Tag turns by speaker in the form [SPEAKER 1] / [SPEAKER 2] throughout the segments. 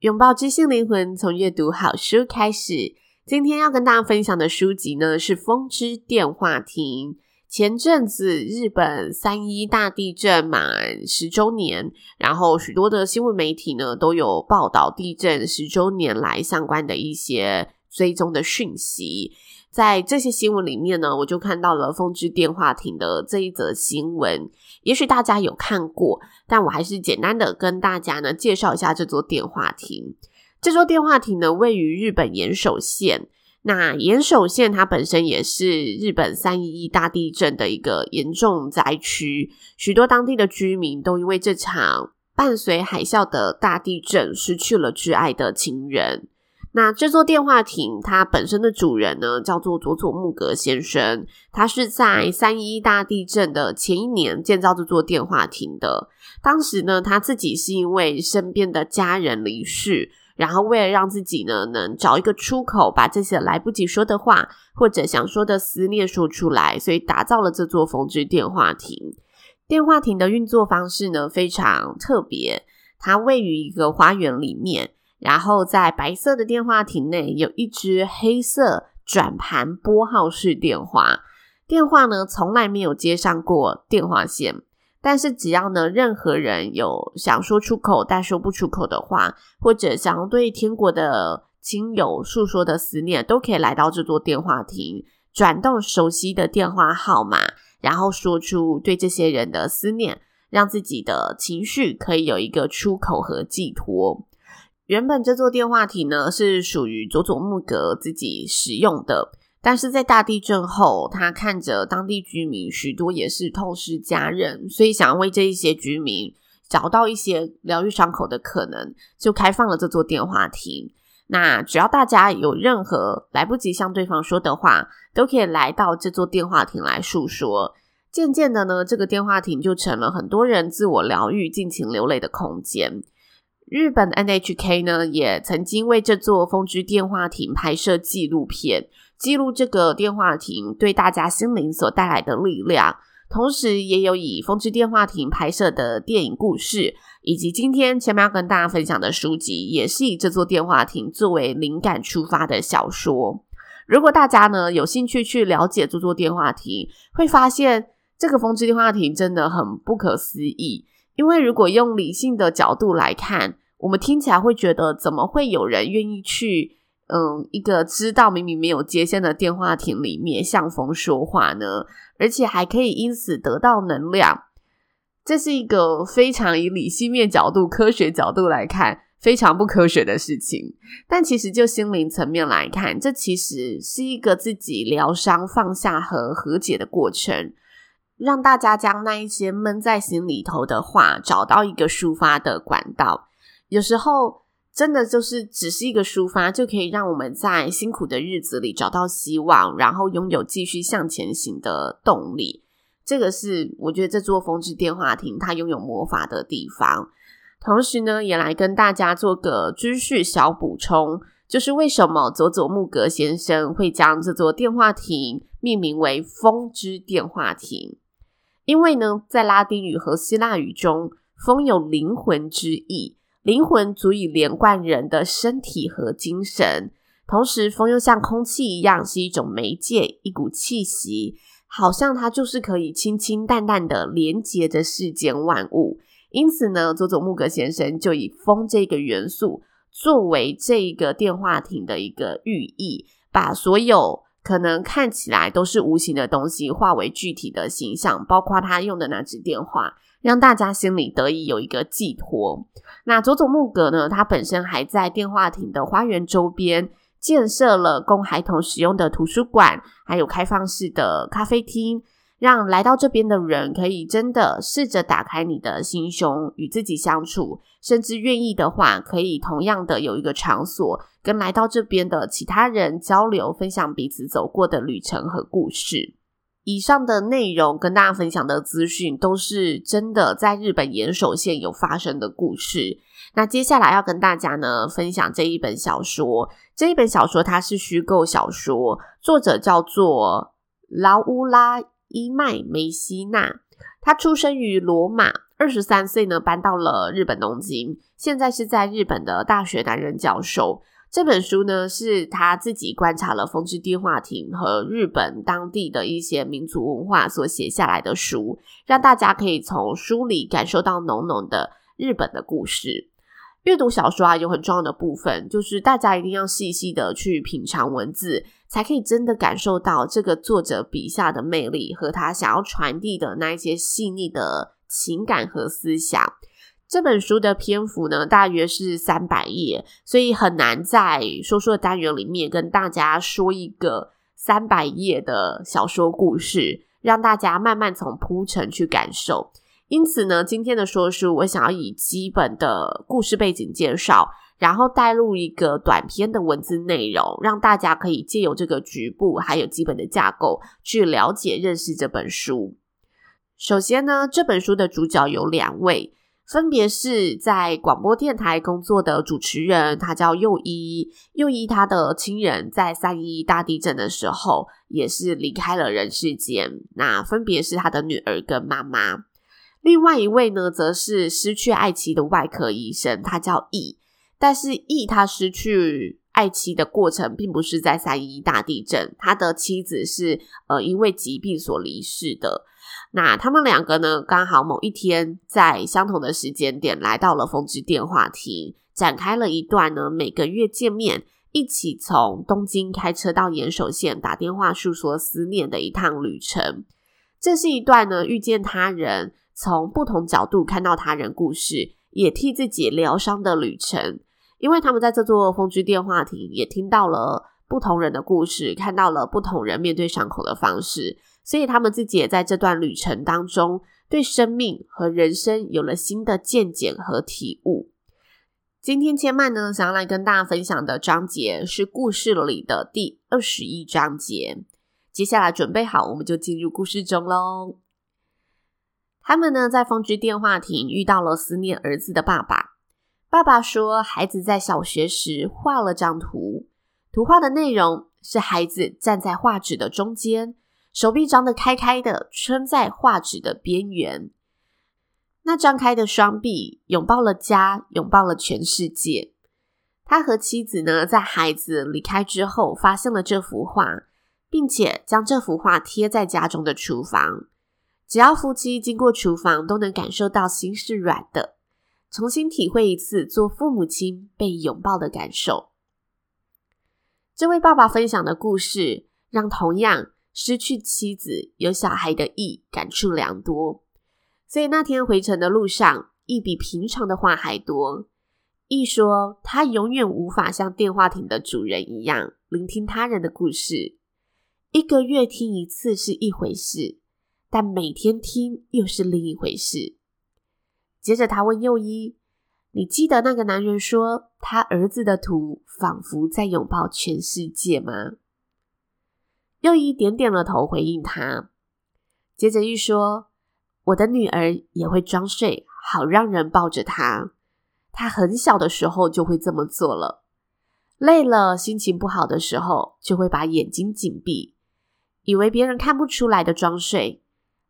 [SPEAKER 1] 拥抱知性灵魂，从阅读好书开始。今天要跟大家分享的书籍呢，是《风之电话亭》。前阵子日本三一大地震满十周年，然后许多的新闻媒体呢都有报道地震十周年来相关的一些追踪的讯息。在这些新闻里面呢，我就看到了《风之电话亭》的这一则新闻。也许大家有看过，但我还是简单的跟大家呢介绍一下这座电话亭。这座电话亭呢位于日本岩手县。那岩手县它本身也是日本三一一大地震的一个严重灾区，许多当地的居民都因为这场伴随海啸的大地震失去了挚爱的亲人。那这座电话亭，它本身的主人呢，叫做佐佐木格先生。他是在三一大地震的前一年建造这座电话亭的。当时呢，他自己是因为身边的家人离世，然后为了让自己呢能找一个出口，把这些来不及说的话或者想说的思念说出来，所以打造了这座风之电话亭。电话亭的运作方式呢非常特别，它位于一个花园里面。然后在白色的电话亭内有一支黑色转盘拨号式电话，电话呢从来没有接上过电话线，但是只要呢任何人有想说出口但说不出口的话，或者想要对天国的亲友诉说的思念，都可以来到这座电话亭，转动熟悉的电话号码，然后说出对这些人的思念，让自己的情绪可以有一个出口和寄托。原本这座电话亭呢是属于佐佐木格自己使用的，但是在大地震后，他看着当地居民许多也是痛失家人，所以想要为这一些居民找到一些疗愈伤口的可能，就开放了这座电话亭。那只要大家有任何来不及向对方说的话，都可以来到这座电话亭来诉说。渐渐的呢，这个电话亭就成了很多人自我疗愈、尽情流泪的空间。日本 NHK 呢，也曾经为这座风之电话亭拍摄纪录片，记录这个电话亭对大家心灵所带来的力量。同时，也有以风之电话亭拍摄的电影故事，以及今天前面要跟大家分享的书籍，也是以这座电话亭作为灵感出发的小说。如果大家呢有兴趣去了解这座电话亭，会发现这个风之电话亭真的很不可思议。因为如果用理性的角度来看，我们听起来会觉得，怎么会有人愿意去，嗯，一个知道明明没有接线的电话亭里面向风说话呢？而且还可以因此得到能量，这是一个非常以理性面角度、科学角度来看非常不科学的事情。但其实就心灵层面来看，这其实是一个自己疗伤、放下和和解的过程。让大家将那一些闷在心里头的话，找到一个抒发的管道。有时候，真的就是只是一个抒发，就可以让我们在辛苦的日子里找到希望，然后拥有继续向前行的动力。这个是我觉得这座风之电话亭它拥有魔法的地方。同时呢，也来跟大家做个知识小补充，就是为什么佐佐木格先生会将这座电话亭命名为风之电话亭。因为呢，在拉丁语和希腊语中，风有灵魂之意，灵魂足以连贯人的身体和精神。同时，风又像空气一样，是一种媒介，一股气息，好像它就是可以清清淡淡的连接着世间万物。因此呢，佐佐木格先生就以风这个元素作为这个电话亭的一个寓意，把所有。可能看起来都是无形的东西，化为具体的形象，包括他用的那支电话，让大家心里得以有一个寄托。那佐佐木格呢，他本身还在电话亭的花园周边建设了供孩童使用的图书馆，还有开放式的咖啡厅，让来到这边的人可以真的试着打开你的心胸，与自己相处，甚至愿意的话，可以同样的有一个场所，跟来到这边的其他人交流，分享彼此走过的旅程和故事。以上的内容跟大家分享的资讯，都是真的在日本岩手县有发生的故事。那接下来要跟大家呢分享这一本小说，这一本小说它是虚构小说，作者叫做劳乌拉伊麦梅西纳，他出生于罗马，二十三岁呢搬到了日本东京，现在是在日本的大学担任教授。这本书呢是他自己观察了风之电话亭和日本当地的一些民族文化所写下来的书，让大家可以从书里感受到浓浓的日本的故事。阅读小说啊，有很重要的部分，就是大家一定要细细的去品尝文字，才可以真的感受到这个作者笔下的魅力和他想要传递的那一些细腻的情感和思想。这本书的篇幅呢，大约是三百页，所以很难在说书的单元里面跟大家说一个三百页的小说故事，让大家慢慢从铺陈去感受。因此呢，今天的说书，我想要以基本的故事背景介绍，然后带入一个短篇的文字内容，让大家可以借由这个局部还有基本的架构去了解认识这本书。首先呢，这本书的主角有两位，分别是在广播电台工作的主持人，他叫右一。右一他的亲人在三一大地震的时候也是离开了人世间，那分别是他的女儿跟妈妈。另外一位呢，则是失去爱妻的外科医生，他叫义。但是义他失去爱妻的过程，并不是在三一大地震，他的妻子是呃因为疾病所离世的。那他们两个呢，刚好某一天在相同的时间点来到了风之电话亭，展开了一段呢每个月见面，一起从东京开车到岩手县打电话诉说思念的一趟旅程。这是一段呢遇见他人。从不同角度看到他人故事，也替自己疗伤的旅程。因为他们在这座风之电话亭，也听到了不同人的故事，看到了不同人面对伤口的方式，所以他们自己也在这段旅程当中，对生命和人生有了新的见解和体悟。今天千曼呢，想要来跟大家分享的章节是故事里的第二十一章节。接下来准备好，我们就进入故事中喽。他们呢，在风之电话亭遇到了思念儿子的爸爸。爸爸说，孩子在小学时画了张图，图画的内容是孩子站在画纸的中间，手臂张得开开的，撑在画纸的边缘。那张开的双臂拥抱了家，拥抱了全世界。他和妻子呢，在孩子离开之后，发现了这幅画，并且将这幅画贴在家中的厨房。只要夫妻经过厨房，都能感受到心是软的，重新体会一次做父母亲被拥抱的感受。这位爸爸分享的故事，让同样失去妻子、有小孩的易感触良多。所以那天回程的路上，易比平常的话还多。易说，他永远无法像电话亭的主人一样聆听他人的故事，一个月听一次是一回事。但每天听又是另一回事。接着他问右一：“你记得那个男人说他儿子的图仿佛在拥抱全世界吗？”又一点点了头，回应他。接着一说：“我的女儿也会装睡，好让人抱着她。她很小的时候就会这么做了。累了、心情不好的时候，就会把眼睛紧闭，以为别人看不出来的装睡。”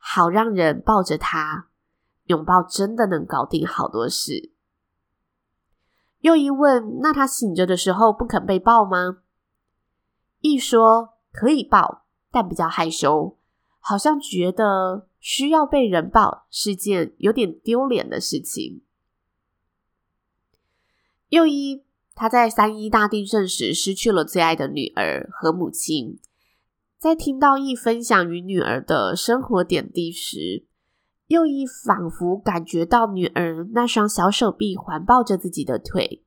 [SPEAKER 1] 好让人抱着她，拥抱真的能搞定好多事。又一问，那他醒着的时候不肯被抱吗？一说可以抱，但比较害羞，好像觉得需要被人抱是件有点丢脸的事情。又一他在三一大地震时失去了最爱的女儿和母亲。在听到一分享与女儿的生活点滴时，右一仿佛感觉到女儿那双小手臂环抱着自己的腿，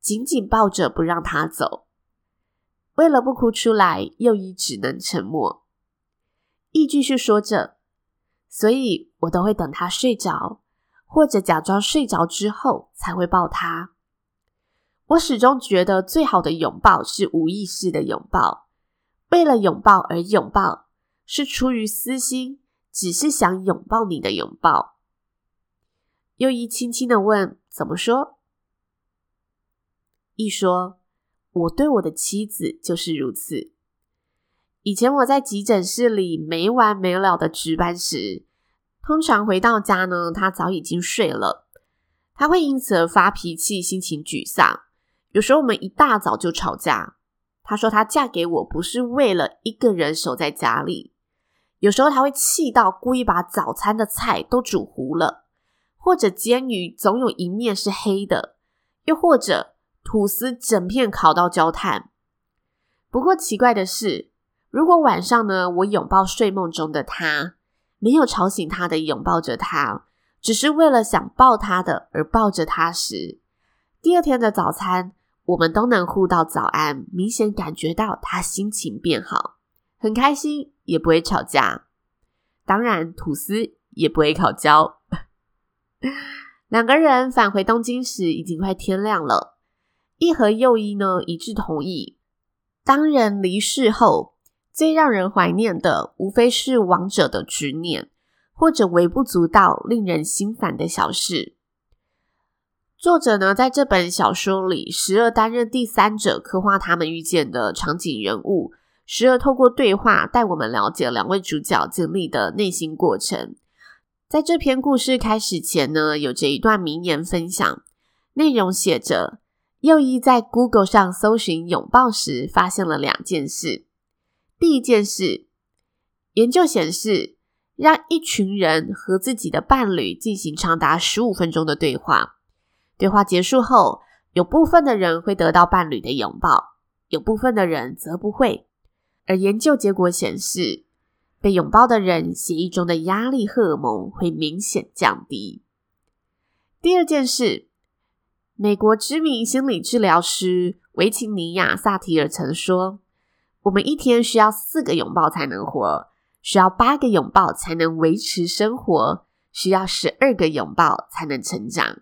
[SPEAKER 1] 紧紧抱着不让她走。为了不哭出来，又一只能沉默。一继续说着，所以我都会等他睡着，或者假装睡着之后才会抱他。我始终觉得最好的拥抱是无意识的拥抱，为了拥抱而拥抱，是出于私心，只是想拥抱你的拥抱。又一轻轻的问：“怎么说？”一说：“我对我的妻子就是如此。以前我在急诊室里没完没了的值班时，通常回到家呢，他早已经睡了。他会因此而发脾气，心情沮丧。有时候我们一大早就吵架。他说他嫁给我不是为了一个人守在家里。有时候他会气到故意把早餐的菜都煮糊了，或者煎鱼总有一面是黑的，又或者吐司整片烤到焦炭。不过奇怪的是，如果晚上呢，我拥抱睡梦中的他，没有吵醒他的拥抱着他，只是为了想抱他的而抱着他时，第二天的早餐，我们都能互道早安，明显感觉到他心情变好，很开心，也不会吵架。当然，吐司也不会烤焦。两个人返回东京时，已经快天亮了。一和又一呢，一致同意，当人离世后，最让人怀念的，无非是亡者的执念，或者微不足道、令人心烦的小事。作者呢，在这本小说里，时而担任第三者，刻画他们遇见的场景人物；时而透过对话，带我们了解两位主角经历的内心过程。在这篇故事开始前呢，有着一段名言分享，内容写着：右一在 Google 上搜寻拥抱时，发现了两件事。第一件事，研究显示，让一群人和自己的伴侣进行长达十五分钟的对话。对话结束后，有部分的人会得到伴侣的拥抱，有部分的人则不会。而研究结果显示，被拥抱的人血液中的压力荷尔蒙会明显降低。第二件事，美国知名心理治疗师维琴尼亚·萨提尔曾说：“我们一天需要四个拥抱才能活，需要八个拥抱才能维持生活，需要十二个拥抱才能成长。”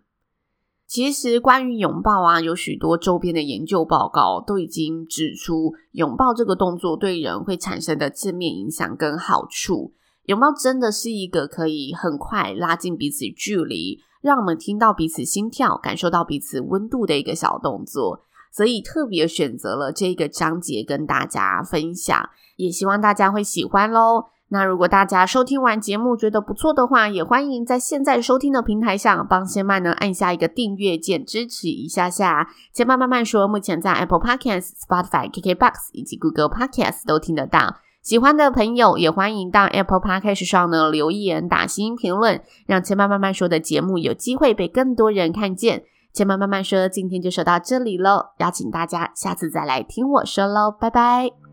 [SPEAKER 1] 其实，关于拥抱啊，有许多周边的研究报告都已经指出，拥抱这个动作对人会产生的正面影响跟好处。拥抱真的是一个可以很快拉近彼此距离，让我们听到彼此心跳，感受到彼此温度的一个小动作。所以特别选择了这个章节跟大家分享，也希望大家会喜欢喽。那如果大家收听完节目觉得不错的话，也欢迎在现在收听的平台上帮千嫚呢按下一个订阅键，支持一下下。千嫚慢慢说，目前在 Apple Podcasts、Spotify、KKBox 以及 Google Podcasts 都听得到。喜欢的朋友也欢迎到 Apple Podcast 上呢留言打新评论，让千嫚慢慢说的节目有机会被更多人看见。千嫚慢慢说，今天就说到这里喽，邀请大家下次再来听我说喽，拜拜。